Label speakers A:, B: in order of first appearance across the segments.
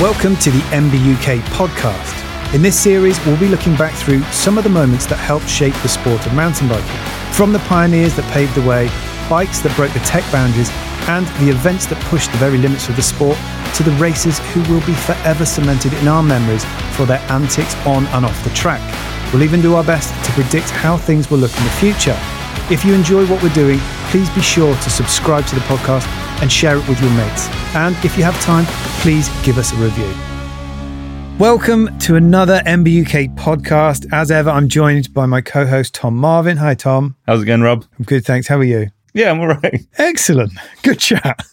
A: Welcome to the MBUK podcast. In this series, we'll be looking back through some of the moments that helped shape the sport of mountain biking. From the pioneers that paved the way, bikes that broke the tech boundaries, and the events that pushed the very limits of the sport, to the racers who will be forever cemented in our memories for their antics on and off the track. We'll even do our best to predict how things will look in the future. If you enjoy what we're doing, please be sure to subscribe to the podcast and share it with your mates. And if you have time, please give us a review. Welcome to another MBUK podcast. As ever, I'm joined by my co host, Tom Marvin. Hi, Tom.
B: How's it going, Rob?
A: I'm good, thanks. How are you?
B: Yeah, I'm all right.
A: Excellent. Good chat.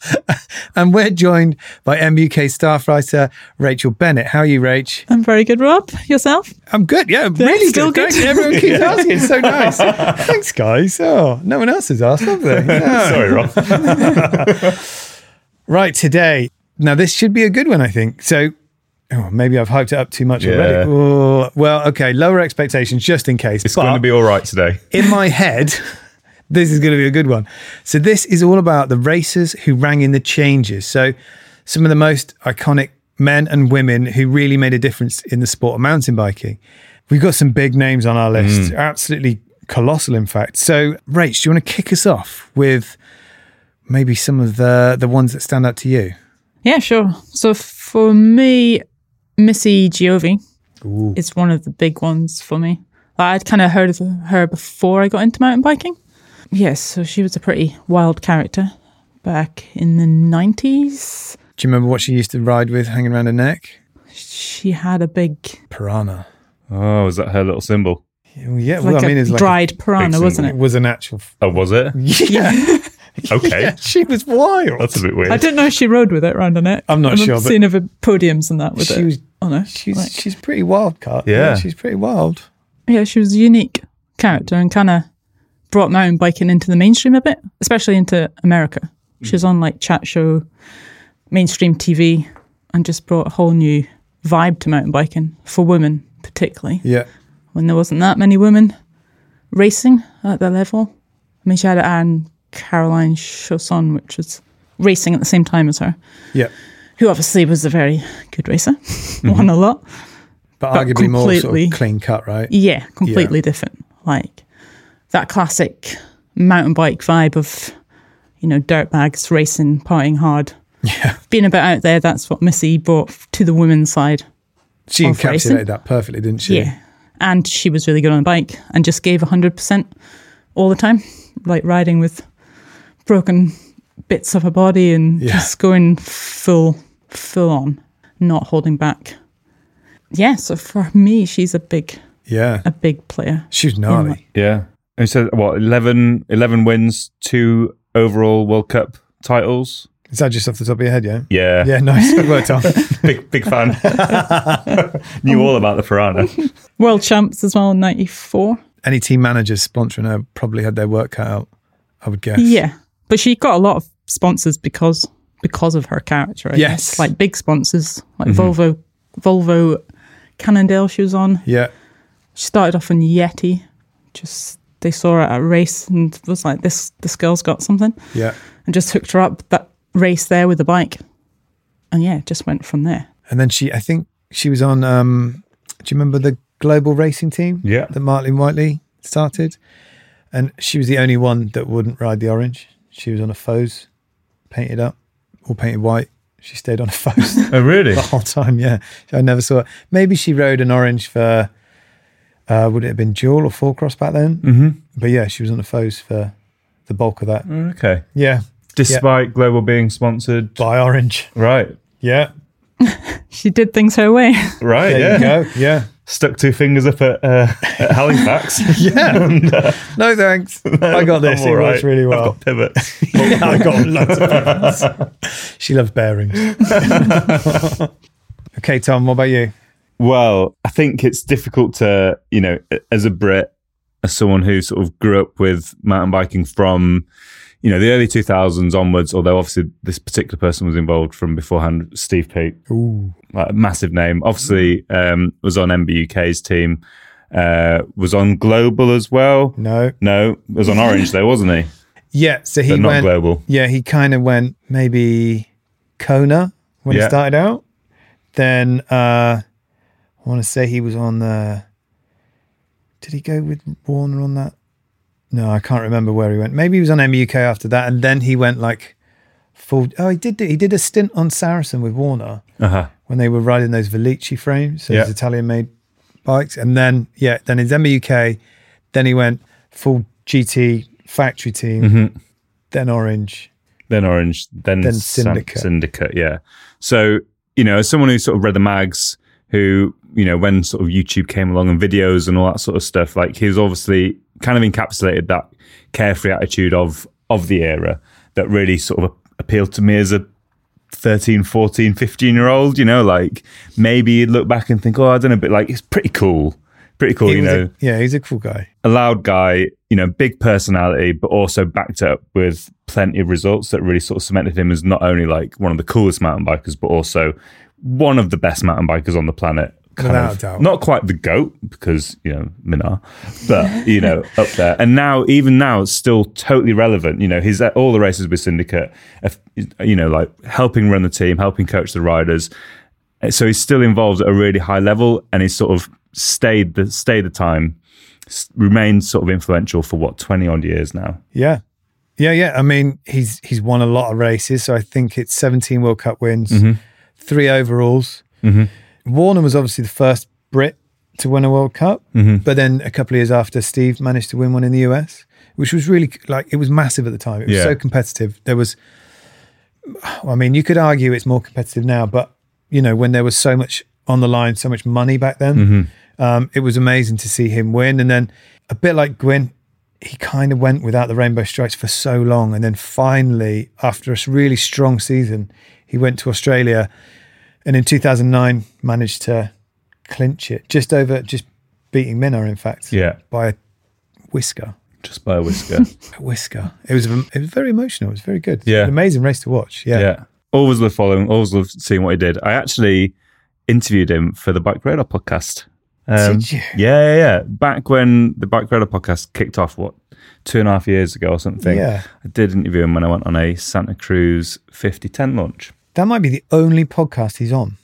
A: and we're joined by MUK staff writer Rachel Bennet. How are you, Rach?
C: I'm very good, Rob. Yourself?
A: I'm good. Yeah, really
C: still
A: good.
C: good.
A: Everyone keeps asking. It's so nice. Thanks, guys. Oh, no one else has asked, have they? No.
B: Sorry, Rob.
A: Right, today. Now, this should be a good one, I think. So, oh, maybe I've hyped it up too much
B: Yeah.
A: already. Oh, well, okay, lower expectations just in case.
B: It's
A: But
B: going to be all right today.
A: in my head, this is going to be a good one. So, this is all about the racers who rang in the changes. So, some of the most iconic men and women who really made a difference in the sport of mountain biking. We've got some big names on our list, mm. absolutely colossal, in fact. So, Rach, do you want to kick us off with maybe some of the the ones that stand out to you?
C: Yeah, sure. So for me, Missy Giove is one of the big ones for me. I'd kind of heard of her before I got into mountain biking. Yes, so she was a pretty wild character back in the 90s.
A: Do you remember what she used to ride with hanging around her neck?
C: She had a big,
A: Piranha.
B: Oh, is that her little symbol?
A: Yeah,
C: like
A: well, I mean, it's like
C: dried piranha, wasn't
A: it
C: it?
A: was an actual.
B: Oh, was it?
A: Yeah,
B: Okay.
A: yeah, she was wild.
B: That's a bit weird.
C: I didn't know if she rode with it around her neck.
A: I'm not
C: I remember
A: sure, but-
C: Seeing her at podiums and that with
A: She
C: it.
A: was-
C: oh no,
A: She's
C: like-
A: she's pretty wild, Cut.
B: Yeah.
A: she's pretty wild.
C: yeah, she was a unique character and kind of brought mountain biking into the mainstream a bit, especially into America. She was mm. on like chat show, mainstream TV, and just brought a whole new vibe to mountain biking for women, particularly
A: Yeah,
C: when there wasn't that many women racing at that level. I mean, she had Anne Caroline Chausson, which was racing at the same time as her,
A: yeah,
C: who obviously was a very good racer, won mm-hmm. a lot.
A: but,
C: But
A: arguably more sort of clean cut, right?
C: Yeah, completely different. Like that classic mountain bike vibe of, you know, dirtbags racing, partying hard.
A: Yeah,
C: Being a bit out there, that's what Missy brought to the women's side.
A: she
C: Of
A: encapsulated
C: racing?
A: that perfectly, didn't she?
C: Yeah. And she was really good on the bike and just gave 100% all the time, like riding with broken bits of her body and
A: Yeah.
C: just going full, full on, not holding back. Yeah, so for me, she's a big,
A: yeah.
C: a big player.
A: She's was gnarly.
B: yeah. And so, what, 11, 11 wins, two overall World Cup titles?
A: Is that just off the top of your head? Yeah.
B: Yeah.
A: Yeah, nice. Good work, Tom.
B: Big, big fan. Knew all about the Piranha.
C: World champs as well in 94.
A: Any team managers sponsoring her probably had their work cut out. I would guess.
C: Yeah. But she got a lot of sponsors because because of her character. I
A: Yes.
C: guess. Like big sponsors, like mm-hmm. Volvo, Volvo Cannondale she was on.
A: Yeah.
C: She started off on Yeti. Just they saw her at a race and was like, This this girl's got something
A: Yeah.
C: and just hooked her up that race there with the bike. And yeah, just went from there.
A: And then she, I think she was on. um Do you remember the global racing team?
B: Yeah.
A: That Martin Whiteley started, and she was the only one that wouldn't ride the orange. She was on a Foes, painted up, all painted white. She stayed on a Foes
B: Oh, really?
A: the whole time. Yeah, I never saw it. Maybe she rode an orange for. Uh, would it have been dual or four cross back then? Mm-hmm. But yeah, she was on the Foes for the bulk of that.
B: Okay.
A: Yeah,
B: Despite Global being sponsored.
A: by orange.
B: Right.
A: Yeah,
C: She did things her way.
B: Right.
A: there
B: yeah.
A: you go. Yeah,
B: Stuck two fingers up at, uh, at Halifax.
A: yeah. no thanks. I got this.
B: I'm
A: It
B: all
A: works really well.
B: I've got pivots.
A: yeah, I got loads of pens. she loves bearings. okay, Tom, what about you?
B: Well, I think it's difficult to, you know, as a Brit, as someone who sort of grew up with mountain biking from, you know, the early 2000s onwards, although obviously this particular person was involved from beforehand, Steve Peat,
A: Ooh.
B: like a massive name. Obviously, um, was on MBUK's team, uh, was on Global as well.
A: No.
B: No, was on Orange though, wasn't he?
A: Yeah, so he
B: But not
A: went.
B: Global.
A: Yeah, he kind of went maybe Kona when he started out. then uh, I want to say he was on the. Did he go with Warner on that? No, I can't remember where he went. Maybe he was on MUK after that, and then he went like full. Oh, he did. do- He did a stint on Saracen with Warner
B: Uh huh.
A: when they were riding those Velici frames, so
B: Yeah.
A: those Italian-made bikes, and then yeah, then his MUK, then he went full GT factory team,
B: Mm-hmm.
A: then Orange.
B: Then Orange, then,
A: Then Syndicate.
B: Syndicate, yeah. So, you know, as someone who sort of read the mags, who, you know, when sort of YouTube came along and videos and all that sort of stuff, like he was obviously kind of encapsulated that carefree attitude of of the era that really sort of appealed to me as a 13, 14, 15 year old, you know, like maybe you'd look back and think, oh, I don't know, but like it's pretty cool. Pretty cool,
A: He
B: you know
A: a- yeah, he's a cool guy.
B: a loud guy, you know, big personality, but also backed up with plenty of results that really sort of cemented him as not only like one of the coolest mountain bikers, but also one of the best mountain bikers on the planet.
A: Without
B: of-
A: a doubt.
B: Not quite the goat because you know Minnaar, but you know up there. And now, even now, it's still totally relevant. You know, he's at all the races with Syndicate. You know, like helping run the team, helping coach the riders. So he's still involved at a really high level, and he's sort of stayed the stayed the time, remained sort of influential for what twenty odd years now.
A: Yeah. Yeah, yeah. I mean, he's he's won a lot of races. So I think it's 17 World Cup wins,
B: Mm-hmm.
A: Three overalls. Warner was obviously the first Brit to win a World Cup,
B: Mm-hmm.
A: but then a couple of years after, Steve managed to win one in the US, which was really like it was massive at the time. It was
B: Yeah.
A: so competitive. There was, I mean, you could argue it's more competitive now, but you know, when there was so much on the line, so much money back then,
B: Mm-hmm.
A: um, it was amazing to see him win. And then a bit like Gwin, he kind of went without the rainbow stripes for so long, and then finally, after a really strong season, he went to Australia, and in 2009 managed to clinch it just over, just beating Minnaar, in fact,
B: Yeah,
A: by a whisker.
B: just by a whisker.
A: A whisker. It was it was very emotional. It was very good.
B: Yeah.
A: an amazing race to watch. Yeah,
B: yeah, always love following. Always love seeing what he did. I actually interviewed him for the Bike Radar podcast. Um,
A: Did you?
B: Yeah, yeah, yeah. Back when the Bike Radar podcast kicked off, what two and a half years ago or something.
A: Yeah.
B: I did interview him when I went on a Santa Cruz 5010 launch.
A: That might be the only podcast he's on.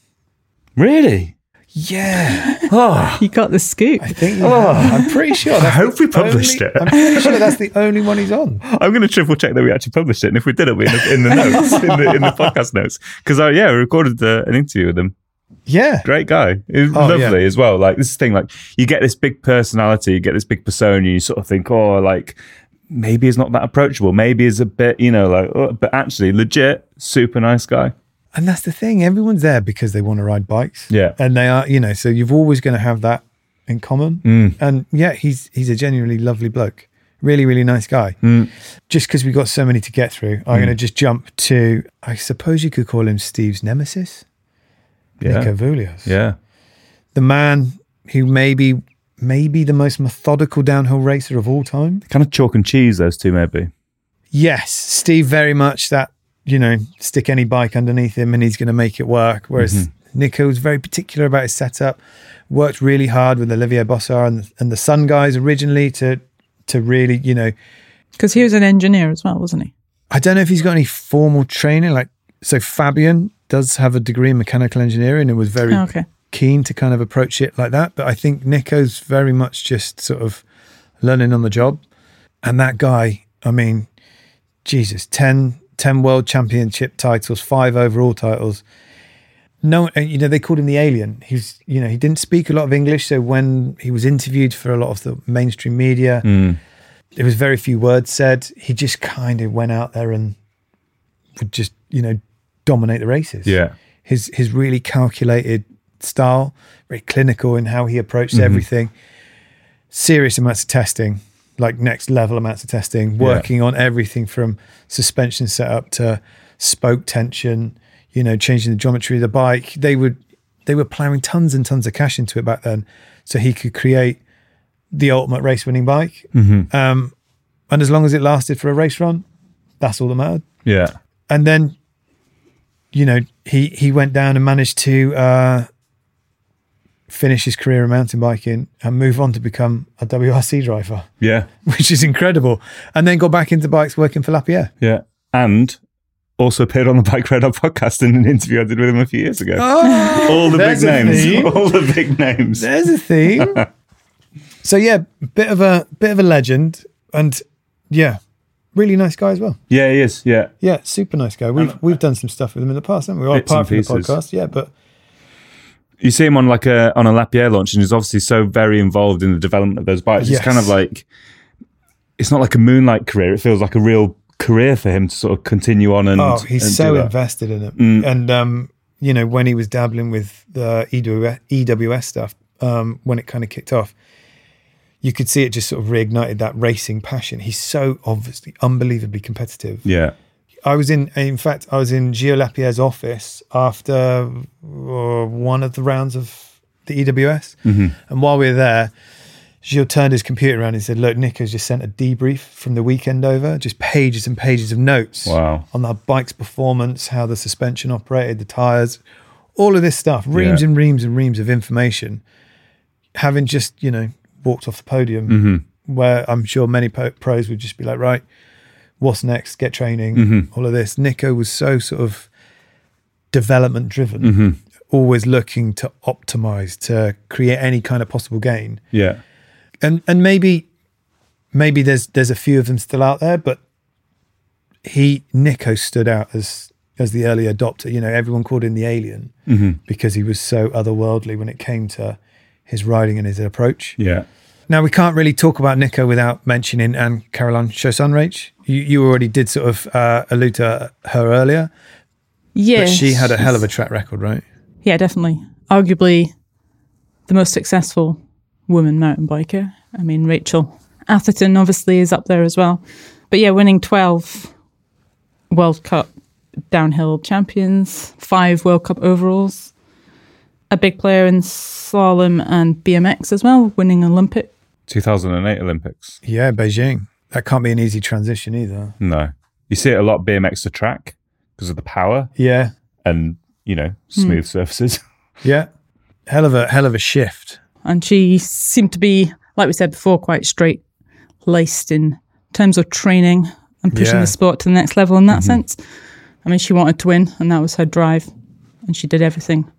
B: Really?
A: Yeah,
B: Oh,
C: You got the scoop.
A: I think. You have. I'm pretty sure. I
B: hope we published
A: only-
B: it.
A: I'm pretty sure that's the only one he's on.
B: I'm going to triple check that we actually published it, and if we did, it'll be in the, in the notes, in the, in the podcast notes. Because I yeah, we recorded uh, an interview with him.
A: Yeah,
B: Great guy, was
A: Oh,
B: lovely
A: yeah.
B: as well. Like this thing, like you get this big personality, you get this big persona, you sort of think, oh, like maybe he's not that approachable, maybe he's a bit, you know, like, oh, but actually, legit, super nice guy.
A: and that's the thing. Everyone's there because they want to ride bikes.
B: Yeah.
A: and they are, you know. So you've always going to have that in common.
B: Mm.
A: And yeah, he's he's a genuinely lovely bloke. Really, really nice guy.
B: Mm.
A: Just because we've got so many to get through, I'm going to just jump to. I suppose you could call him Steve's nemesis,
B: Yeah,
A: Nico Vouilloz.
B: yeah,
A: the man who maybe maybe the most methodical downhill racer of all time.
B: kind of chalk and cheese. Those two, maybe.
A: Yes, Steve very much that, you know, stick any bike underneath him and he's going to make it work. Whereas mm-hmm. Nico was very particular about his setup, worked really hard with Olivier Bossard and, and the Sunn guys originally to to really, you know,
C: Because he was an engineer as well, wasn't he?
A: I don't know if he's got any formal training. Like, so Fabien does have a degree in mechanical engineering and was very
C: Oh, okay.
A: keen to kind of approach it like that. But I think Nico's very much just sort of learning on the job. And that guy, I mean, Jesus, 10, 10 world championship titles, five overall titles. No, and, you know, they called him the alien. He's, you know, he didn't speak a lot of English. So when he was interviewed for a lot of the mainstream media,
B: Mm.
A: there was very few words said. He just kind of went out there and would just, you know, dominate the races.
B: Yeah,
A: his his really calculated style, very clinical in how he approached everything. Serious amounts of testing, like next level amounts of testing, working on everything from suspension setup to spoke tension, you know, changing the geometry of the bike. They would they were plowing tons and tons of cash into it back then, so he could create the ultimate race winning bike. Um, and as long as it lasted for a race run, that's all that mattered.
B: Yeah,
A: and then you know he he went down and managed to uh finish his career in mountain biking and move on to become a WRC driver
B: yeah,
A: which is incredible and then got back into bikes working for Lapierre
B: yeah. And also appeared on the Bike Radar podcast in an interview I did with him a few years ago.
A: Oh,
B: All the big names.
A: theme.
B: All the big names.
A: There's a theme. so yeah, bit of a bit of a legend, and yeah, really nice guy as well.
B: Yeah, he is. Yeah.
A: Yeah, super nice guy. We've we've done some stuff with him in the past, haven't we? Well, apart from
B: and
A: the podcast, yeah, but
B: You see him on like a on a Lapierre launch, and he's obviously so very involved in the development of those bikes.
A: Yes.
B: It's kind of like it's not like a moonlight career. It feels like a real career for him to sort of continue on and.
A: oh, he's
B: and
A: so invested in it.
B: Mm.
A: And um, you know, when he was dabbling with the EWS, EWS stuff, um, when it kind of kicked off, you could see it just sort of reignited that racing passion. He's so obviously unbelievably competitive.
B: Yeah.
A: I was in, in fact, I was in Gio Lapierre's office after uh, one of the rounds of the EWS.
B: Mm-hmm.
A: And while we were there, Gio turned his computer around and said, Look, Nick has just sent a debrief from the weekend over, just pages and pages of notes
B: Wow.
A: on the bike's performance, how the suspension operated, the tires, all of this stuff, reams
B: Yeah.
A: and reams and reams of information. Having just, you know, walked off the podium,
B: Mm-hmm.
A: where I'm sure many po- pros would just be like, right, what's next? Get training,
B: Mm-hmm.
A: all of this. Nico was so sort of development driven,
B: Mm-hmm.
A: always looking to optimize, to create any kind of possible gain.
B: Yeah.
A: And and maybe maybe there's there's a few of them still out there, but he Nico stood out as as the early adopter. You know, everyone called him the alien
B: Mm-hmm.
A: because he was so otherworldly when it came to his riding and his approach.
B: Yeah.
A: Now we can't really talk about Nico without mentioning Anne Caroline Chausson-Rach. You you already did sort of uh, allude to her earlier,
C: Yeah.
A: she had a hell of a track record, right?
C: Yeah, definitely. Arguably the most successful woman mountain biker. I mean, Rachel Atherton obviously is up there as well. But yeah, winning 12 World Cup downhill champions, five World Cup overalls, a big player in slalom and BMX as well, winning Olympic.
B: 2008 Olympics.
A: Yeah, Beijing. That can't be an easy transition either.
B: No. You see it a lot BMX to track because of the power
A: Yeah,
B: and, you know, smooth hmm. surfaces.
A: yeah. Hell of a hell of a shift.
C: And she seemed to be, like we said before, quite straight laced in terms of training and pushing
A: Yeah.
C: the sport to the next level in that mm-hmm. sense. I mean, she wanted to win, and that was her drive, and she did everything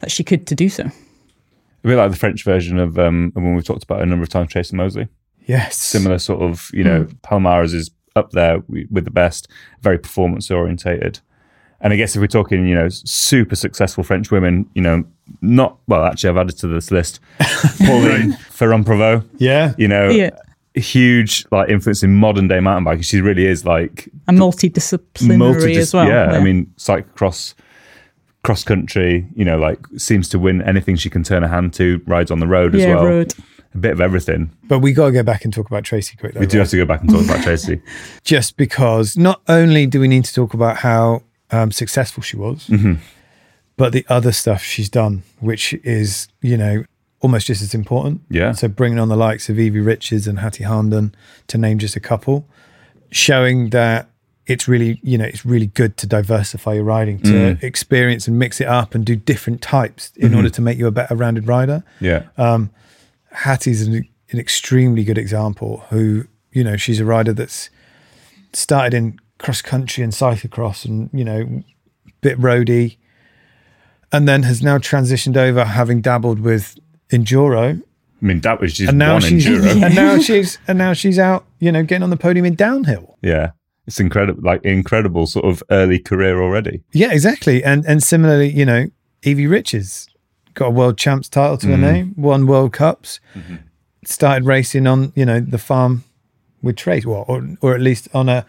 C: that she could to do so.
B: A bit like the French version of um, of when we've talked about a number of times, Jason Mosley.
A: Yes.
B: Similar sort of, you know, Palmares is up there with the best, very performance orientated. And I guess if we're talking, you know, super successful French women, you know, not well. Actually, I've added to this list Pauline Ferrand-Prévot.
A: Yeah.
B: You know,
C: Yeah.
B: huge like influence in modern day mountain biking. She really is like
C: And multidisciplinary as well.
B: Yeah, I mean, cyclocross, cross country. You know, like seems to win anything she can turn a hand to. Rides on the road as well.
C: road.
B: A bit of everything.
A: But we got to go back and talk about Tracy quickly. Though,
B: We do
A: right?
B: have to go back and talk about Tracy.
A: just because not only do we need to talk about how um, successful she was,
B: Mm-hmm.
A: but the other stuff she's done, which is, you know, almost just as important.
B: Yeah.
A: So bringing on the likes of Evie Richards and Hattie Harnden, to name just a couple, showing that it's really, you know, it's really good to diversify your riding, to
B: Mm.
A: experience and mix it up and do different types in
B: Mm-hmm.
A: order to make you a better rounded rider.
B: Yeah,
A: Hattie's an, an extremely good example who, you know, she's a rider that's started in cross country and cyclocross and, you know, bit roady and then has now transitioned over having dabbled with enduro
B: I mean that was just
A: and now
B: one
A: she's
B: enduro.
A: and now she's and now she's out, you know, getting on the podium in downhill.
B: yeah, it's incredible. Like incredible sort of early career already.
A: Yeah, exactly. And and similarly, you know, Evie Richards got a world champs title to her mm. name, won World Cups, mm-hmm. started racing on, you know, the farm with Trace, well, or or at least on a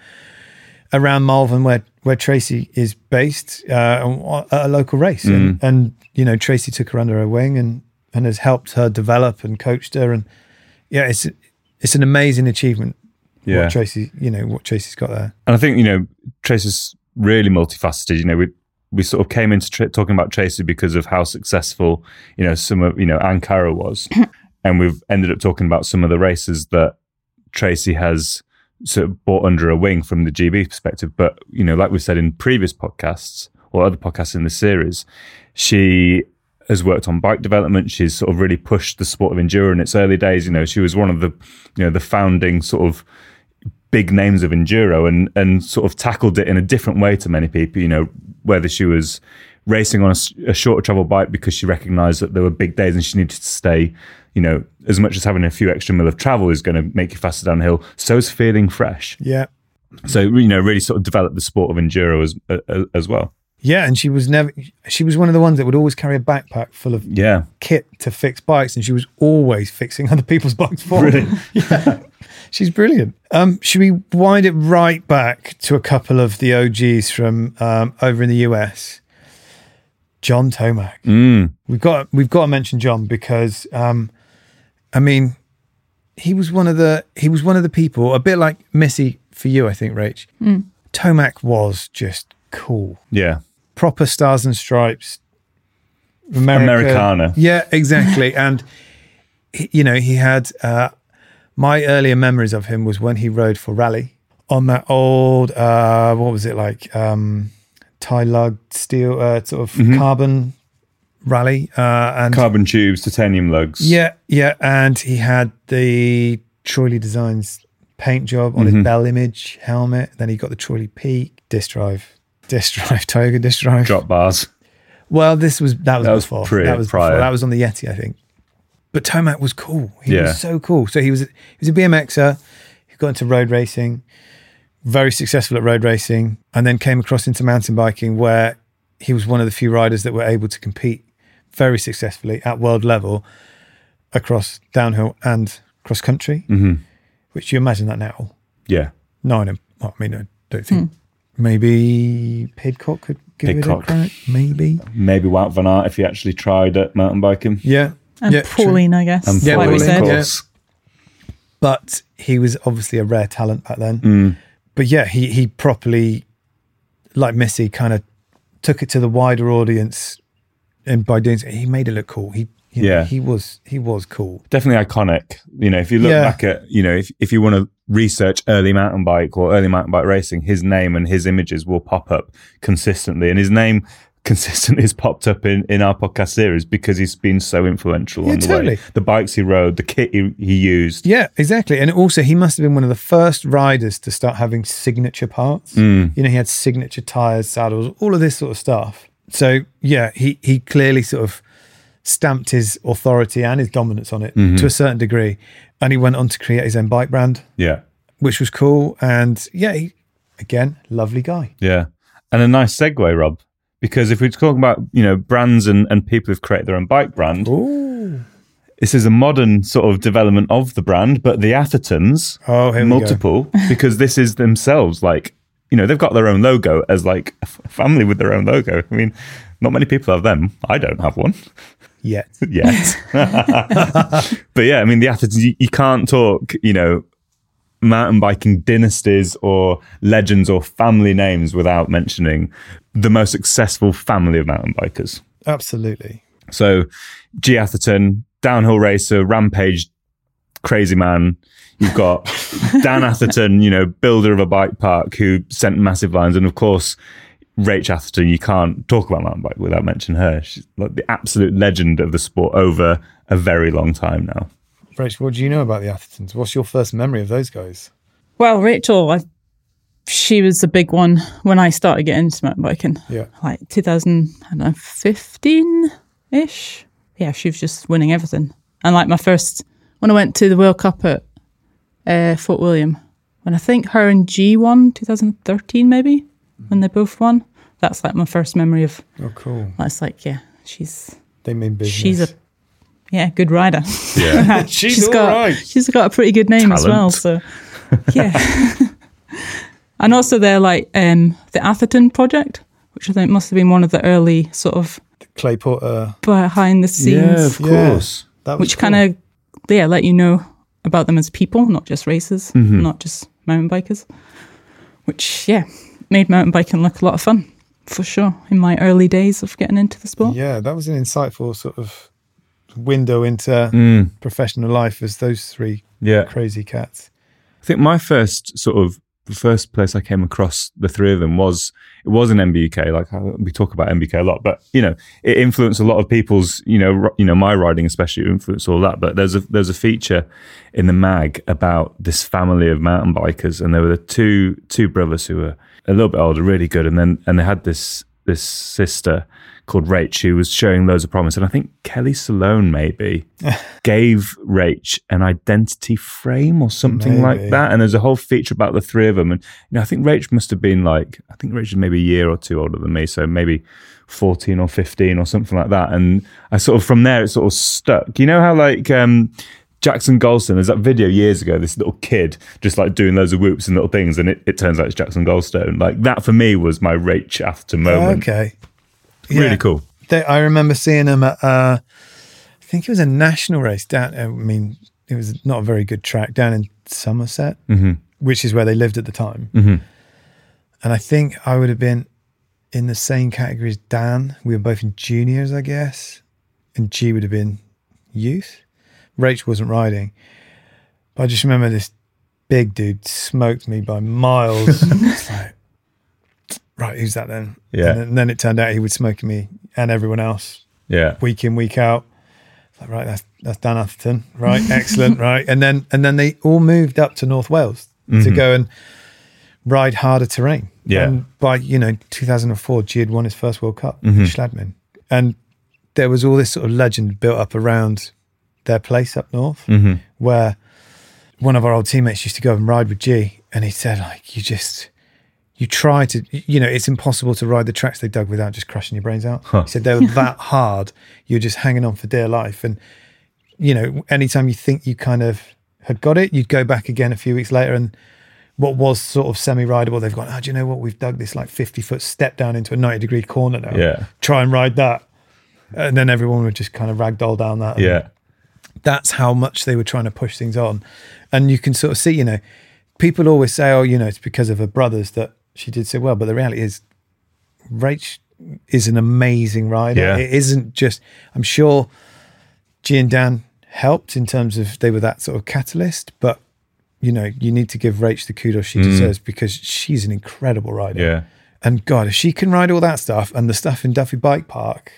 A: around Malvern where where Tracy is based, uh, at a local race, mm. and, and you know Tracy took her under her wing and and has helped her develop and coached her, and yeah, it's it's an amazing achievement.
B: Yeah.
A: what Tracy, you know, what Tracy's got there.
B: And I think you know Tracy's really multifaceted. You know, we we sort of came into tra- talking about Tracy because of how successful you know some of you know Ankara was, and we've ended up talking about some of the races that Tracy has sort of bought under a wing from the GB perspective. But you know, like we said in previous podcasts or other podcasts in the series, she has worked on bike development. She's sort of really pushed the sport of enduro in its early days. You know, she was one of the you know the founding sort of big names of enduro and and sort of tackled it in a different way to many people. You know, whether she was racing on a shorter travel bike because she recognised that there were big days and she needed to stay. You know, as much as having a few extra mil of travel is going to make you faster downhill, so is feeling fresh.
A: Yeah.
B: So you know, really sort of develop the sport of enduro as uh, as well.
A: Yeah, and she was never. She was one of the ones that would always carry a backpack full of
B: Yeah,
A: kit to fix bikes, and she was always fixing other people's bikes for them. yeah, she's brilliant. Um, should we wind it right back to a couple of the OGs from um, over in the US? John Tomac.
B: mm,
A: We've got we've got to mention John because um, I mean, he was one of the he was one of the people a bit like Missy for you, I think, Rach. Tomac was just cool
B: yeah,
A: proper stars and stripes America.
B: Americana.
A: yeah exactly and you know he had uh my earlier memories of him was when he rode for Raleigh on that old uh what was it like um tie lug steel uh, sort of
B: Mm-hmm.
A: carbon Raleigh uh and
B: carbon tubes, titanium lugs.
A: yeah yeah and he had the Troy Lee Designs paint job on
B: Mm-hmm.
A: his bell image helmet then he got the Trolley Peak disc drive disc drive Tioga disc drive
B: drop bars.
A: well, this was that was
B: That
A: before. that was
B: prior.
A: before. That was on the Yeti, I think. But Tomac was cool. He
B: Yeah.
A: was so cool. So he was he was a BMXer. He got into road racing, very successful at road racing, and then came across into mountain biking, where he was one of the few riders that were able to compete very successfully at world level across downhill and cross country.
B: Mm-hmm.
A: Which you imagine that now.
B: Yeah,
A: No, I. Well, I mean, I don't think. Maybe Pidcock could give it a crack. Maybe.
B: maybe Wout van Aert if he actually tried at mountain biking.
A: Yeah.
C: And
A: yeah, true.
C: Pauline, I guess.
B: And
A: Yeah,
C: like we said.
B: of
A: yeah.
B: course.
A: but he was obviously a rare talent back then.
B: Mm.
A: But yeah, he he properly, like Missy, kind of took it to the wider audience, and by doing so, he made it look cool. He you know,
B: Yeah.
A: he was he was cool.
B: definitely iconic. You know, if you look
A: Yeah.
B: back at, you know, if, if you want to research early mountain bike or early mountain bike racing, his name and his images will pop up consistently. And his name consistently has popped up in, in our podcast series because he's been so influential
A: Yeah,
B: on the
A: totally.
B: way. The bikes he rode, the kit he, he used.
A: Yeah, exactly. And also, he must have been one of the first riders to start having signature parts.
B: Mm.
A: You know, he had signature tires, saddles, all of this sort of stuff. So yeah, he he clearly sort of stamped his authority and his dominance on it
B: Mm-hmm.
A: to a certain degree, and he went on to create his own bike brand.
B: Yeah.
A: which was cool. And yeah, he, again, lovely guy.
B: Yeah. And a nice segue, Rob, because if we're talking about, you know, brands and, and people who've created their own bike brand,
A: Ooh.
B: this is a modern sort of development of the brand, but the Athertons,
A: Oh, here we go.
B: multiple, because this is themselves like, you know, they've got their own logo as like a family with their own logo. I mean, not many people have them. I don't have one
A: Yet.
B: yet. but yeah, I mean, the Athertons, you, you can't talk, you know, mountain biking dynasties or legends or family names without mentioning the most successful family of mountain bikers.
A: Absolutely.
B: So, G Atherton, downhill racer, rampage, crazy man. You've got Dan Atherton, you know, builder of a bike park who sent massive lines. And of course, Rach Atherton, you can't talk about mountain bike without mentioning her. She's like the absolute legend of the sport over a very long time now.
A: Rachel, what do you know about the Athertons? What's your first memory of those guys?
C: Well, Rachel, I, she was a big one when I started getting into mountain biking,
A: Yeah.
C: like 2015 ish. Yeah, she was just winning everything. And like my first, when I went to the World Cup at uh, Fort William, when I think her and G won 2013, maybe, when they both won. That's like my first memory of.
A: Oh, cool.
C: That's like, yeah, she's
A: They mean business.
C: she's a yeah good rider.
B: Yeah.
A: She's, all
C: got
A: right.
C: she's got a pretty good name as well. So yeah, and also they're like um, the Atherton project, which I think must have been one of the early sort of
A: Clay Porter.
C: behind the scenes,
B: yeah, of
A: Yeah.
B: course.
A: That was
C: which
A: cool.
C: kind of yeah let you know about them as people, not just racers,
B: Mm-hmm.
C: not just mountain bikers. Which yeah made mountain biking look a lot of fun for sure in my early days of getting into the sport.
A: Yeah, that was an insightful sort of window into
B: Mm,
A: professional life as those three
B: yeah.
A: crazy cats.
B: I think my first sort of the first place I came across the three of them was it was an MBUK. Like uh, we talk about MBK a lot, but you know it influenced a lot of people's you know ri- you know my riding especially influenced all that. But there's a there's a feature in the mag about this family of mountain bikers, and there were the two two brothers who were a little bit older, really good, and then and they had this this sister called Rach who was showing loads of promise, and I think Kelly Salone maybe gave Rach an identity frame or something like that. And there's a whole feature about the three of them. And you know, I think Rach must have been like, I think Rach is maybe a year or two older than me, so maybe 14 or 15 or something like that. And I sort of from there it sort of stuck. You know how like um Jackson Goldstone, there's that video years ago, this little kid just like doing loads of whoops and little things, and it, it turns out it's Jackson Goldstone. Like that for me was my Rach after moment.
A: Okay.
B: Really
A: Yeah.
B: cool.
A: They, I remember seeing him at, uh, I think it was a national race down. I mean, it was not a very good track down in Somerset, which is where they lived at the time. And I think I would have been in the same category as Dan. We were both in juniors, I guess, and G would have been youth. Rach wasn't riding, but I just remember this big dude smoked me by miles. it's like, right, who's that then?
B: Yeah.
A: And then, and then it turned out he was smoking me and everyone else
B: Yeah.
A: week in, week out. Like, right, that's that's Dan Atherton, right? Excellent, right? And then and then they all moved up to North Wales to mm-hmm. go and ride harder terrain.
B: Yeah.
A: And by you know 2004, G had won his first World Cup mm-hmm. in Schladming, and there was all this sort of legend built up around their place up north, mm-hmm. where one of our old teammates used to go and ride with G, and he said like you just you try to you know it's impossible to ride the tracks they dug without just crushing your brains out. He said they were that hard you're just hanging on for dear life. And you know anytime you think you kind of had got it you'd go back again a few weeks later and what was sort of semi-rideable they've gone oh do you know what? We've dug this like 50 foot step down into a 90 degree corner now.
B: Yeah.
A: try and ride that. And then everyone would just kind of ragdoll down that
B: Yeah.
A: That's how much they were trying to push things on. And you can sort of see, you know, people always say, oh, you know, it's because of her brothers that she did so well. But the reality is, Rach is an amazing rider.
B: Yeah.
A: It isn't just, I'm sure G and Dan helped in terms of they were that sort of catalyst, but you know, you need to give Rach the kudos she mm. deserves because she's an incredible rider.
B: Yeah.
A: And God, if she can ride all that stuff and the stuff in Dyfi Bike Park,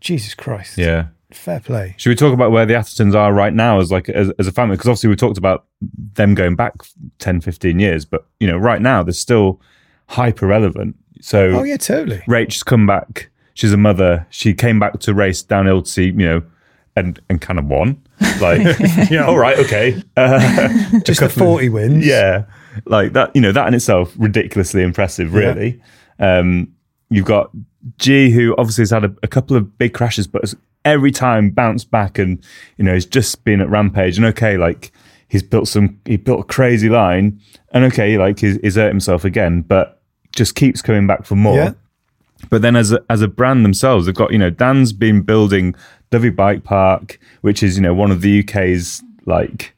A: Jesus Christ.
B: Yeah.
A: Fair play.
B: Should we talk about where the Athertons are right now as like as, as a family? Because obviously we talked about them going back 10, 15 years, but you know, right now they're still hyper relevant. So
A: Oh, yeah, totally.
B: Rachel's come back. She's a mother. She came back to race down Ildsea, you know, and and kind of won. Like,
A: Yeah.
B: all right, okay, uh,
A: Just the 40 wins.
B: yeah, like that. You know, that in itself ridiculously impressive. Really, um, you've got G, who obviously has had a, a couple of big crashes, but has every time bounced back, and you know, he's just been at rampage. And okay, like he's built some, he built a crazy line, and okay, like he's, he's hurt himself again, but just keeps coming back for more.
A: Yeah.
B: But then as a, as a brand themselves, they've got, you know, Dan's been building Dyfi Bike Park, which is, you know, one of the UK's like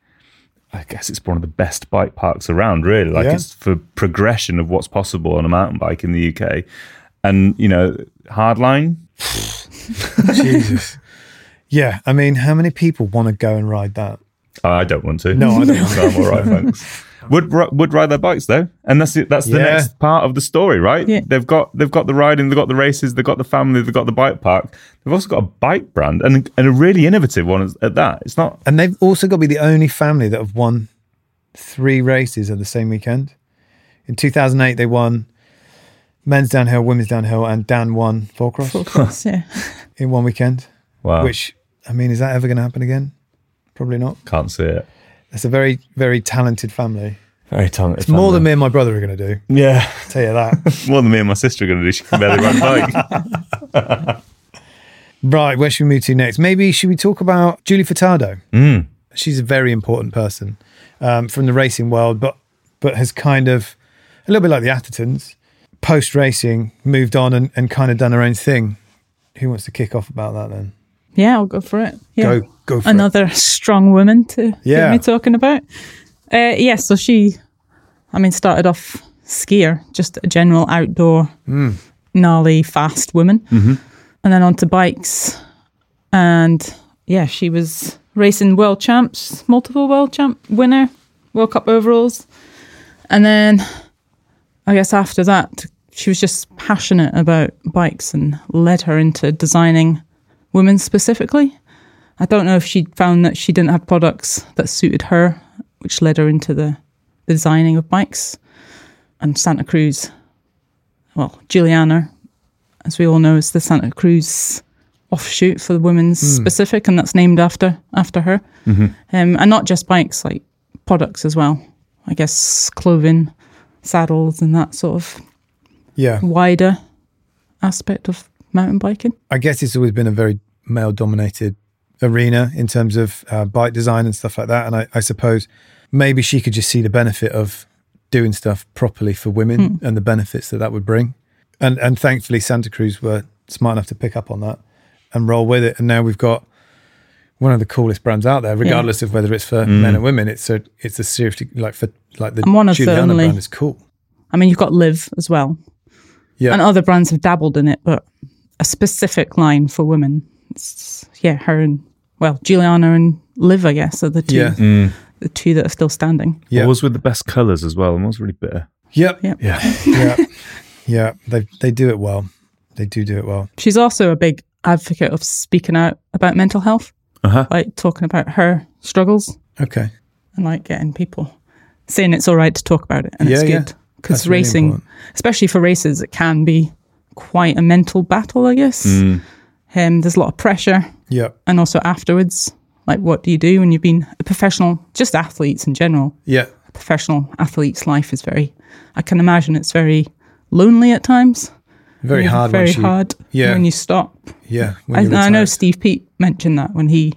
B: I guess it's one of the best bike parks around, really. Like
A: Yeah.
B: it's for progression of what's possible on a mountain bike in the UK. And, you know, hardline,
A: Jesus. Yeah, I mean, how many people want to go and ride that?
B: I don't want to.
A: No, I don't want
B: So I'm all right, thanks. Would would ride their bikes though, and that's it. That's the
A: Yeah.
B: next part of the story, right?
C: Yeah.
B: They've got they've got the riding, they've got the races, they've got the family, they've got the bike park. They've also got a bike brand and and a really innovative one at that. It's not
A: And they've also got to be the only family that have won three races at the same weekend. In 2008, they won men's downhill, women's downhill, and Dan won four cross
C: Four cross, yeah.
A: in one weekend.
B: wow.
A: Which, I mean, is that ever going to happen again? Probably not.
B: can't see it.
A: It's a very, very talented family.
B: Very talented.
A: It's more than me and my brother are going to do.
B: yeah,
A: I'll tell you that.
B: more than me and my sister are going to do. She can barely ride a bike.
A: right, where should we move to next? Maybe should we talk about Juli Furtado?
B: Mm.
A: she's a very important person um, from the racing world, but but has kind of a little bit like the Athertons, post racing, moved on and, and kind of done her own thing. Who wants to kick off about that then?
C: Yeah, I'll go for it. Yeah.
A: Go go for it.
C: Another strong woman to
A: Yeah.
C: get me talking about. Uh, yeah, so she, I mean, started off skier, just a general outdoor,
A: Hmm.
C: gnarly, fast woman,
A: Mm-hmm.
C: and then onto bikes. And yeah, she was racing world champs, multiple world champ winner, World Cup overalls. And then I guess after that, she was just passionate about bikes and led her into designing women specifically. I don't know if she found that she didn't have products that suited her, which led her into the, the designing of bikes. And Santa Cruz, well, Juliana, as we all know, is the Santa Cruz offshoot for the women's specific, and that's named after after her. Um, and not just bikes, like products as well. I guess clothing, saddles, and that sort of
A: Yeah.
C: wider aspect of mountain biking.
A: I guess it's always been a very male dominated arena in terms of uh, bike design and stuff like that. And I, I suppose maybe she could just see the benefit of doing stuff properly for women and the benefits that that would bring. And and thankfully Santa Cruz were smart enough to pick up on that and roll with it. And now we've got one of the coolest brands out there, regardless of whether it's for mm. men and women. It's a it's a seriously like for like the
C: And one of the
A: Juliana
C: only-
A: brand is cool.
C: I mean, you've got Liv as well,
A: Yeah.
C: and other brands have dabbled in it, but a specific line for women. It's, yeah, her and well, Juliana and Liv, I guess, are the two
A: Yeah. Mm.
C: the two that are still standing.
A: Yeah.
B: What was with the best colours as well? And was really bitter?
A: Yep.
C: Yep.
B: Yeah.
A: yeah. Yeah. They they do it well. They do do it well.
C: She's also a big advocate of speaking out about mental health,
B: Uh huh.
C: like talking about her struggles
A: Okay.
C: and like getting people saying it's all right to talk about it and it's
A: Yeah, yeah.
C: good because
A: really
C: racing,
A: important.
C: especially for races, it can be quite a mental battle. I guess
B: Mm.
C: um, there's a lot of pressure,
A: Yeah.
C: and also afterwards, like what do you do when you've been a professional? Just athletes in general,
A: Yeah.
C: a professional athlete's life is very. I can imagine it's very lonely at times.
A: Very hard.
C: Very
A: once you,
C: hard
A: Yeah.
C: when you stop.
A: Yeah. when
C: I,
A: you
C: I know. Steve Peat mentioned that when he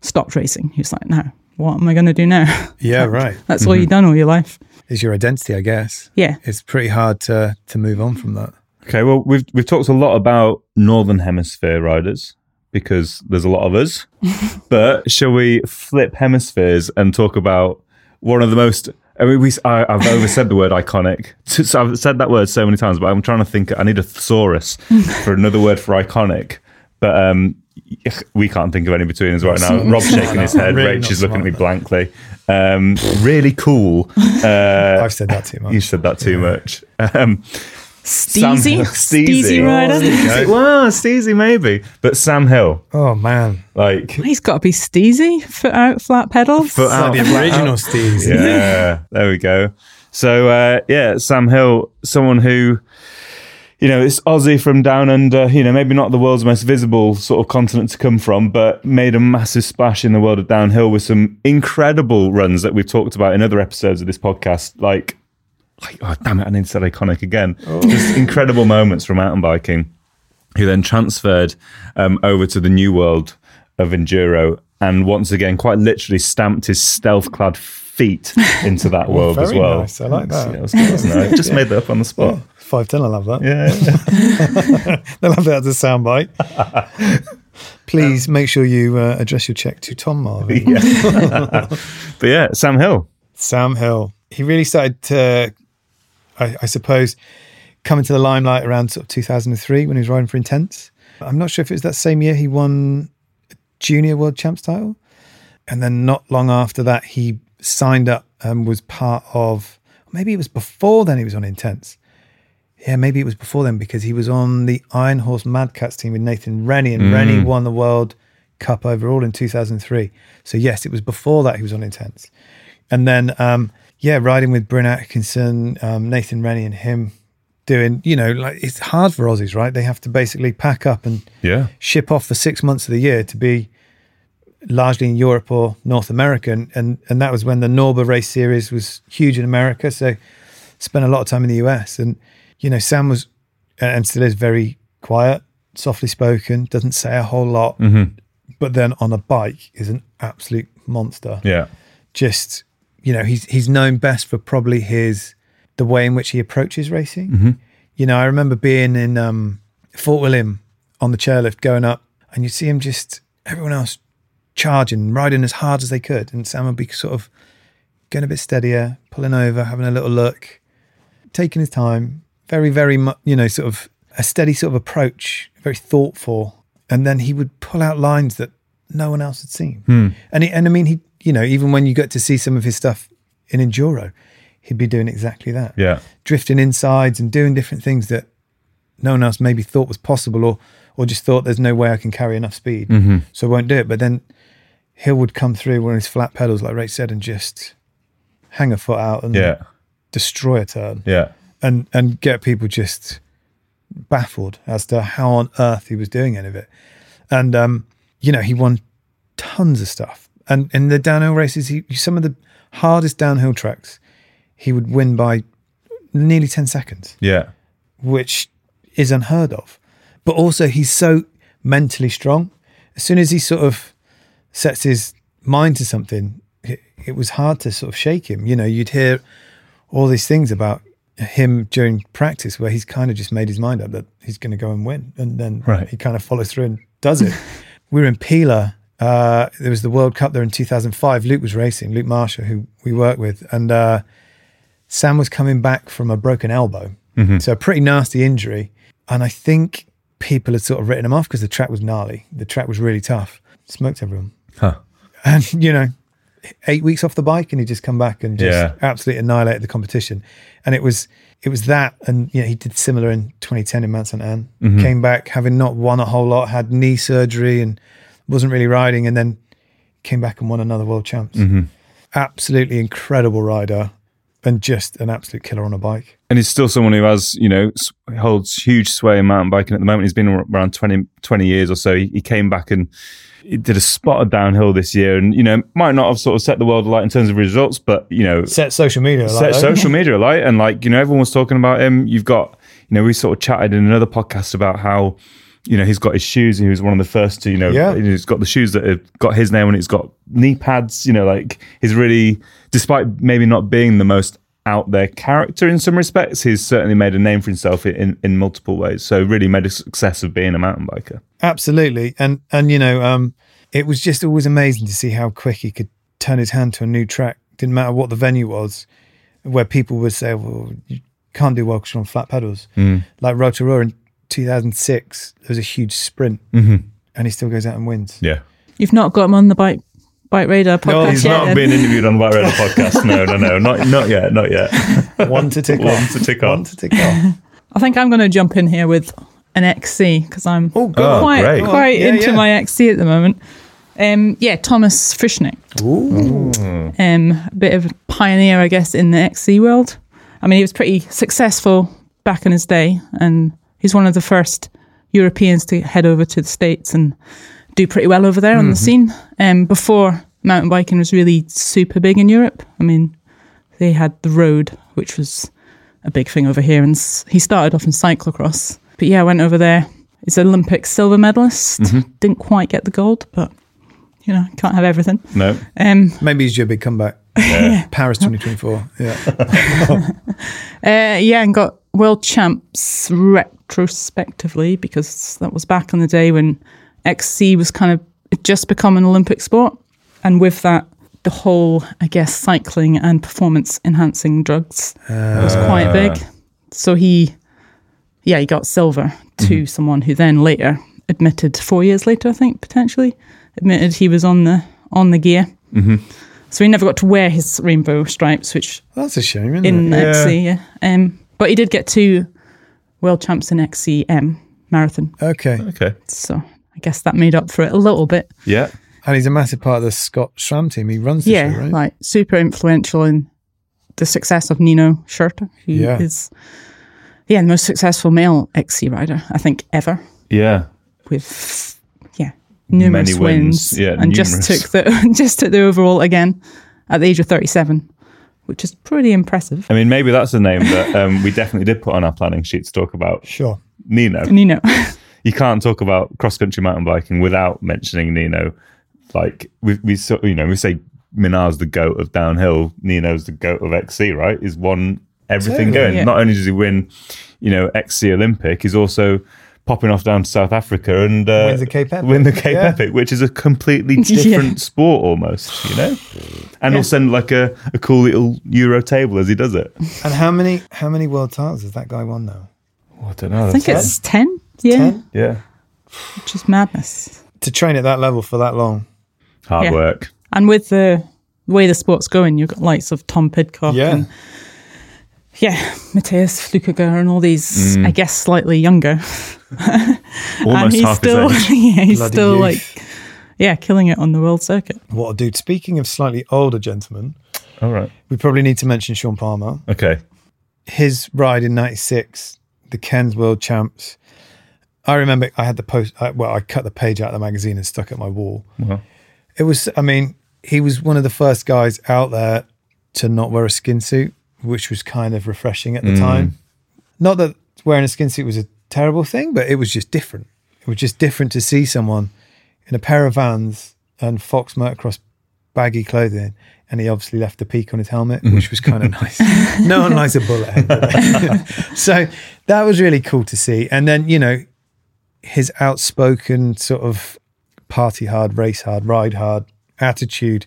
C: stopped racing. He was like, "No, what am I going to do now?
A: Yeah. Right.
C: That's all mm-hmm. you've done all your life."
A: Is your identity, I guess.
C: Yeah,
A: It's pretty hard to to move on from that.
B: Okay, well, we've we've talked a lot about Northern Hemisphere riders because there's a lot of us. but shall we flip hemispheres and talk about one of the most? I mean, we I, I've oversaid the word iconic. So I've said that word so many times, but I'm trying to think. I need a thesaurus for another word for iconic. But um, we can't think of any between us right now. Rob's shaking his head.
A: Really
B: Rach is looking at me blankly. Um, really cool. Uh,
A: I've said that too much.
B: you said that too much. Um, Sam
C: Steezy,
B: Hill-
C: Steezy rider.
B: Steezy. Well, Steezy maybe, but Sam Hill,
A: Oh man,
B: like
C: He's got to be steezy, foot out, flat pedals.
B: Foot
A: It's like
B: out,
A: the original
B: out.
A: Steve's.
B: yeah, there we go. So uh, yeah, Sam Hill, someone who, you know, is Aussie from down under. You know, maybe not the world's most visible sort of continent to come from, but made a massive splash in the world of downhill with some incredible runs that we've talked about in other episodes of this podcast, like. Like, oh damn it! I need to say iconic again. Just incredible moments from mountain biking. Who then transferred um, over to the new world of enduro, and once again, quite literally stamped his stealth-clad feet into that world as well.
A: nice. I like that.
B: Yeah, was good, wasn't it? Just made that up on the spot.
A: Five ten. I love that.
B: Yeah,
A: I love that as a soundbite. Please make sure you uh, address your check to Tom Marvin.
B: yeah. but yeah, Sam Hill.
A: Sam Hill. He really started to, I, I suppose, come into the limelight around sort of 2003 when he was riding for Intense. I'm not sure if it was that same year he won a junior world champs title. And then not long after that, he signed up and was part of, maybe it was before then he was on Intense. Yeah, maybe it was before then because he was on the Iron Horse Mad Cats team with Nathan Rennie, and Rennie won the World Cup overall in 2003. So, yes, it was before that he was on Intense. And then, um, yeah, riding with Bryn Atkinson, um, Nathan Rennie, and him doing, you know, like it's hard for Aussies, right? They have to basically pack up and
B: Yeah.
A: ship off for six months of the year to be largely in Europe or North America. And, and, and that was when the Norba race series was huge in America. So spent a lot of time in the US. And, you know, Sam was, and still is very quiet, softly spoken, doesn't say a whole lot, but then on a bike is an absolute monster
B: Yeah.
A: just you know he's he's known best for probably his the way in which he approaches racing. You know, I remember being in um, Fort William on the chairlift going up, and you see him just everyone else charging, riding as hard as they could, and Sam would be sort of going a bit steadier, pulling over, having a little look, taking his time, very very much you know sort of a steady sort of approach, very thoughtful, and then he would pull out lines that no one else had seen. And he, and I mean he you know even when you get to see some of his stuff in enduro, he'd be doing exactly that.
B: Yeah.
A: Drifting insides and doing different things that no one else maybe thought was possible or or just thought there's no way I can carry enough speed. So I won't do it. But then Hill would come through one of his flat pedals, like Ray said, and just hang a foot out and
B: Yeah.
A: destroy a turn
B: Yeah.
A: and and get people just baffled as to how on earth he was doing any of it. And um, you know, he won tons of stuff. And in the downhill races, he some of the hardest downhill tracks, he would win by nearly ten seconds,
B: Yeah.
A: which is unheard of. But also, he's so mentally strong. As soon as he sort of sets his mind to something, it, it was hard to sort of shake him. You know, you'd hear all these things about him during practice where he's kind of just made his mind up that he's going to go and win. And then
B: Right.
A: he kind of follows through and does it. we were in Pila. Uh, there was the World Cup there in 2005. Luke was racing, Luke Marshall, who we work with. And uh, Sam was coming back from a broken elbow. So a pretty nasty injury. And I think people had sort of written him off because the track was gnarly. The track was really tough. Smoked everyone.
B: Huh.
A: And, you know, eight weeks off the bike and he just come back and just
B: Yeah.
A: absolutely annihilated the competition. And it was it was that and you know, he did similar in 2010 in Mount St. Anne. Came back having not won a whole lot, had knee surgery and wasn't really riding and then came back and won another world champs. Mm-hmm. Absolutely incredible rider and just an absolute killer on a bike.
B: And he's still someone who has, you know, holds huge sway in mountain biking at the moment. He's been around 20, 20 years or so. He, he came back and he did a spotted downhill this year and, you know, might not have sort of set the world alight in terms of results, but, you know,
A: Set social media.
B: set
A: Like,
B: social media alight. And like, you know, everyone was talking about him. You've got, you know, we sort of chatted in another podcast about how, you know, he's got his shoes. He was one of the first to, you know,
A: Yeah.
B: he's got the shoes that have got his name and it's got knee pads, you know, like he's really, despite maybe not being the most out there character in some respects, he's certainly made a name for himself in, in multiple ways. So really made a success of being a mountain biker.
A: Absolutely. And and you know, um, it was just always amazing to see how quick he could turn his hand to a new track. Didn't matter what the venue was, where people would say, Well, you can't do well because you're on flat pedals. Like Rotorua in 2006, there was a huge sprint and he still goes out and wins.
B: Yeah.
C: You've not got him on the bike bike radar podcast
B: No, he's
C: yet.
B: not
C: then?
B: being interviewed on the Bike Radar podcast. No, no, no, not not yet, not yet.
A: One to tick
B: One
A: off.
B: to tick
A: One to tick off.
C: I think I'm going to jump in here with an XC because I'm
A: Oh, go
B: Oh,
C: quite
B: great.
C: quite
A: Yeah,
C: into
A: yeah.
C: my XC at the moment. Um, yeah, Thomas Frischknecht. Um, a bit of a pioneer, I guess, in the XC world. I mean, he was pretty successful back in his day, and he's one of the first Europeans to head over to the States and do pretty well over there on the scene. Um, before mountain biking was really super big in Europe. I mean, they had the road, which was a big thing over here, and he started off in cyclocross. But yeah, I went over there. He's an Olympic silver medalist. Didn't quite get the gold, but you know, can't have everything.
B: No.
C: Um,
A: Maybe he's your big comeback. Yeah. Paris 2024. Yeah.
C: Uh, yeah, and got world champs retrospectively because that was back in the day when XC was kind of just become an Olympic sport, and with that, the whole I guess cycling and performance enhancing drugs was quite uh. big. So he, yeah, he got silver to mm-hmm. someone who then later admitted four years later, I think potentially admitted he was on the on the gear. Mm-hmm. So he never got to wear his rainbow stripes, which
A: That's a shame, isn't
C: in
A: it?
C: XC, yeah. Um, but he did get two world champs in XCM marathon,
A: Okay.
B: Okay.
C: so I guess that made up for it a little bit.
B: Yeah.
A: And he's a massive part of the Scott SRAM team. He runs the
C: yeah,
A: show, right?
C: like super influential in the success of Nino Schurter, who is
A: Yeah.
C: yeah the most successful male XC rider I think ever,
B: Yeah.
C: with yeah numerous
B: Many wins, yeah,
C: and just took the just took the overall again at the age of thirty seven, which is pretty impressive.
B: I mean, maybe that's a name that um, we definitely did put on our planning sheet to talk about.
A: Sure.
B: Nino.
C: Nino,
B: You can't talk about cross country mountain biking without mentioning Nino. Like we, we, sort you know, we say Minnaar's the goat of downhill. Nino's the goat of XC. Right? He's won everything
A: Totally,
B: going.
C: yeah.
B: Not only does he win, you know, XC Olympic, he's also popping off down to South Africa and uh,
A: Wins the Cape Epic.
B: Win the Cape
A: Yeah.
B: Epic, which is a completely
C: Yeah.
B: different sport almost. You know, and
C: Yeah.
B: he'll send like a, a cool little Euro table as he does it.
A: And how many how many world titles has that guy won now?
B: Oh, I don't know.
C: I think
B: that's-
C: it's ten. Yeah,
A: Ten?
B: yeah,
C: which is madness.
A: To train at that level for that long.
B: hard
C: Yeah.
B: work.
C: And with the way the sport's going, you've got likes of Tom Pidcock
A: Yeah.
C: and yeah, Mathias Flückiger and all these, mm. I guess, slightly younger. and
B: Almost
C: he's
B: half
C: still,
B: his age.
C: yeah, he's
A: Bloody
C: still
A: youth.
C: like, yeah, killing it on the world circuit.
A: What a dude. Speaking of slightly older gentlemen,
B: All right.
A: we probably need to mention Shaun Palmer.
B: Okay.
A: His ride in 96, the Cairns World Champs. I remember I had the post, I, well, I cut the page out of the magazine and stuck it at my wall.
B: Well,
A: It was, I mean, he was one of the first guys out there to not wear a skin suit, which was kind of refreshing at the mm. time. Not that wearing a skin suit was a terrible thing, but it was just different. It was just different to see someone in a pair of vans and Fox motocross baggy clothing. And he obviously left the peak on his helmet, mm-hmm. which was kind of nice. No one likes a bullet head. so that was really cool to see. And then, you know, his outspoken sort of party hard, race hard, ride hard attitude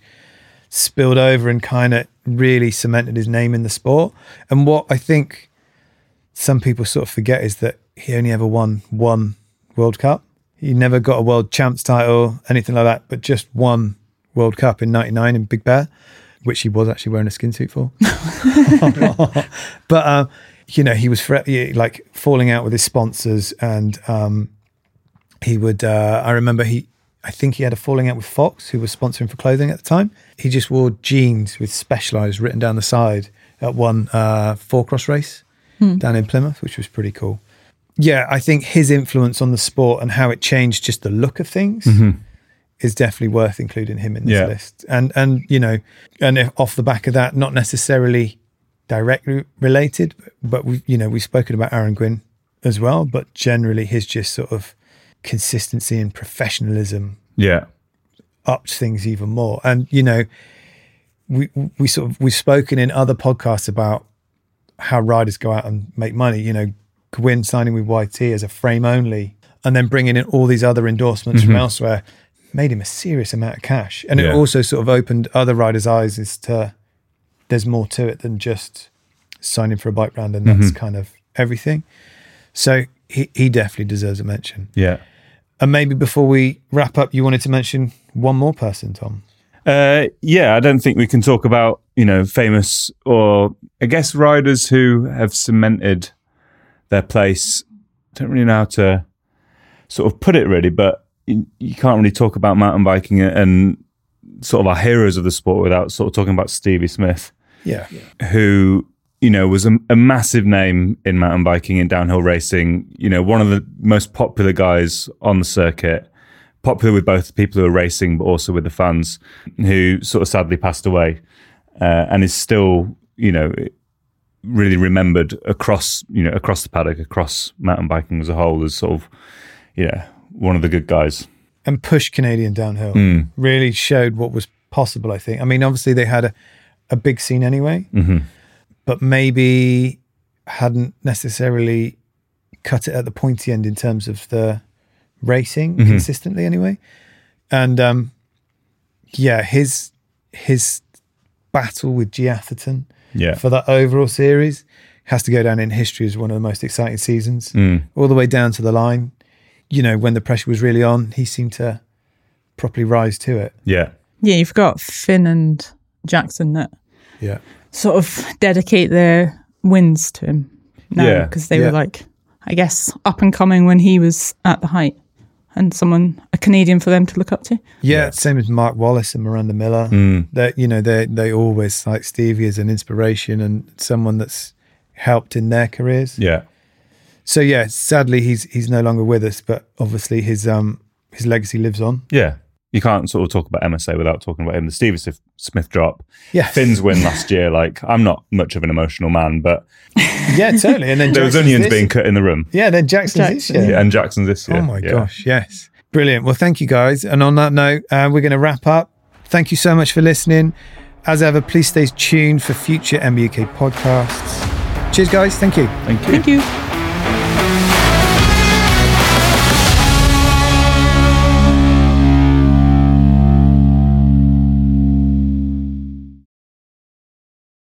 A: spilled over and kind of really cemented his name in the sport. And what I think some people sort of forget is that he only ever won one World Cup. He never got a world champs title, anything like that, but just one World Cup in 99 in Big Bear, which he was actually wearing a skin suit for. but, uh, you know, he was for, like falling out with his sponsors and um, he would, uh, I remember he, I think he had a falling out with Fox, who was sponsoring for clothing at the time. He just wore jeans with Specialized written down the side at one uh, four cross race down in Plymouth, which was pretty cool. Yeah, I think his influence on the sport and how it changed just the look of things is definitely worth including him in this
B: Yeah.
A: list. And and you know, and if off the back of that, not necessarily directly related, but we you know we've spoken about Aaron Gwin as well, but generally his just sort of consistency and professionalism
B: yeah.
A: upped things even more. And you know, we we sort of we've spoken in other podcasts about how riders go out and make money. You know, Gwin signing with YT as a frame only, and then bringing in all these other endorsements from mm-hmm. elsewhere, made him a serious amount of cash. And it also sort of opened other riders' eyes as to there's more to it than just signing for a bike brand, and that's mm-hmm. kind of everything. So he, he definitely deserves a mention.
B: Yeah.
A: And maybe before we wrap up, you wanted to mention one more person, Tom.
B: Uh, yeah, I don't think we can talk about you know famous or I guess riders who have cemented their place. Don't really know how to sort of put it really, but you, you can't really talk about mountain biking and sort of our heroes of the sport without sort of talking about Stevie Smith,
A: Yeah.
B: who you know was a, a massive name in mountain biking and downhill racing. You know, one of the most popular guys on the circuit popular with both the people who are racing, but also with the fans, who sort of sadly passed away, uh, and is still, you know, really remembered across, you know, across the paddock, across mountain biking as a whole, as sort of, yeah, one of the good guys.
A: And pushed Canadian downhill. Really showed what was possible, I think. I mean, obviously they had a, a big scene anyway, but maybe hadn't necessarily cut it at the pointy end in terms of the racing consistently anyway. And um yeah, his his battle with Gee Atherton
B: Yeah,
A: for that overall series has to go down in history as one of the most exciting seasons, all the way down to the line. You know, when the pressure was really on, he seemed to properly rise to it.
B: yeah,
C: Yeah, you've got Finn and Jackson that
A: Yeah.
C: Sort of dedicate their wins to him now
B: Yeah,
C: because they
A: yeah.
C: were like, I guess, up and coming when he was at the height and someone, a Canadian for them to look up to.
A: Yeah, same as Mark Wallace and Miranda Miller. That you know, they they always cite Stevie as an inspiration and someone that's helped in their careers.
B: yeah,
A: So yeah, sadly he's he's no longer with us, but obviously his um his legacy lives on.
B: yeah. You can't sort of talk about MSA without talking about him. The Stevie Smith- Smith drop,
A: Yeah,
B: Finn's win last year. Like, I'm not much of an emotional man, but
A: yeah, totally. And then
B: there was onions
A: this-
B: being cut in the room.
A: Yeah, then Jackson's this year.
B: Yeah, and Jackson's this year.
A: Oh my
B: Yeah.
A: gosh, yes. Brilliant. Well, thank you guys. And on that note, uh, we're going to wrap up. Thank you so much for listening. As ever, please stay tuned for future MBUK podcasts. Cheers, guys. Thank you.
B: Thank you.
C: Thank you.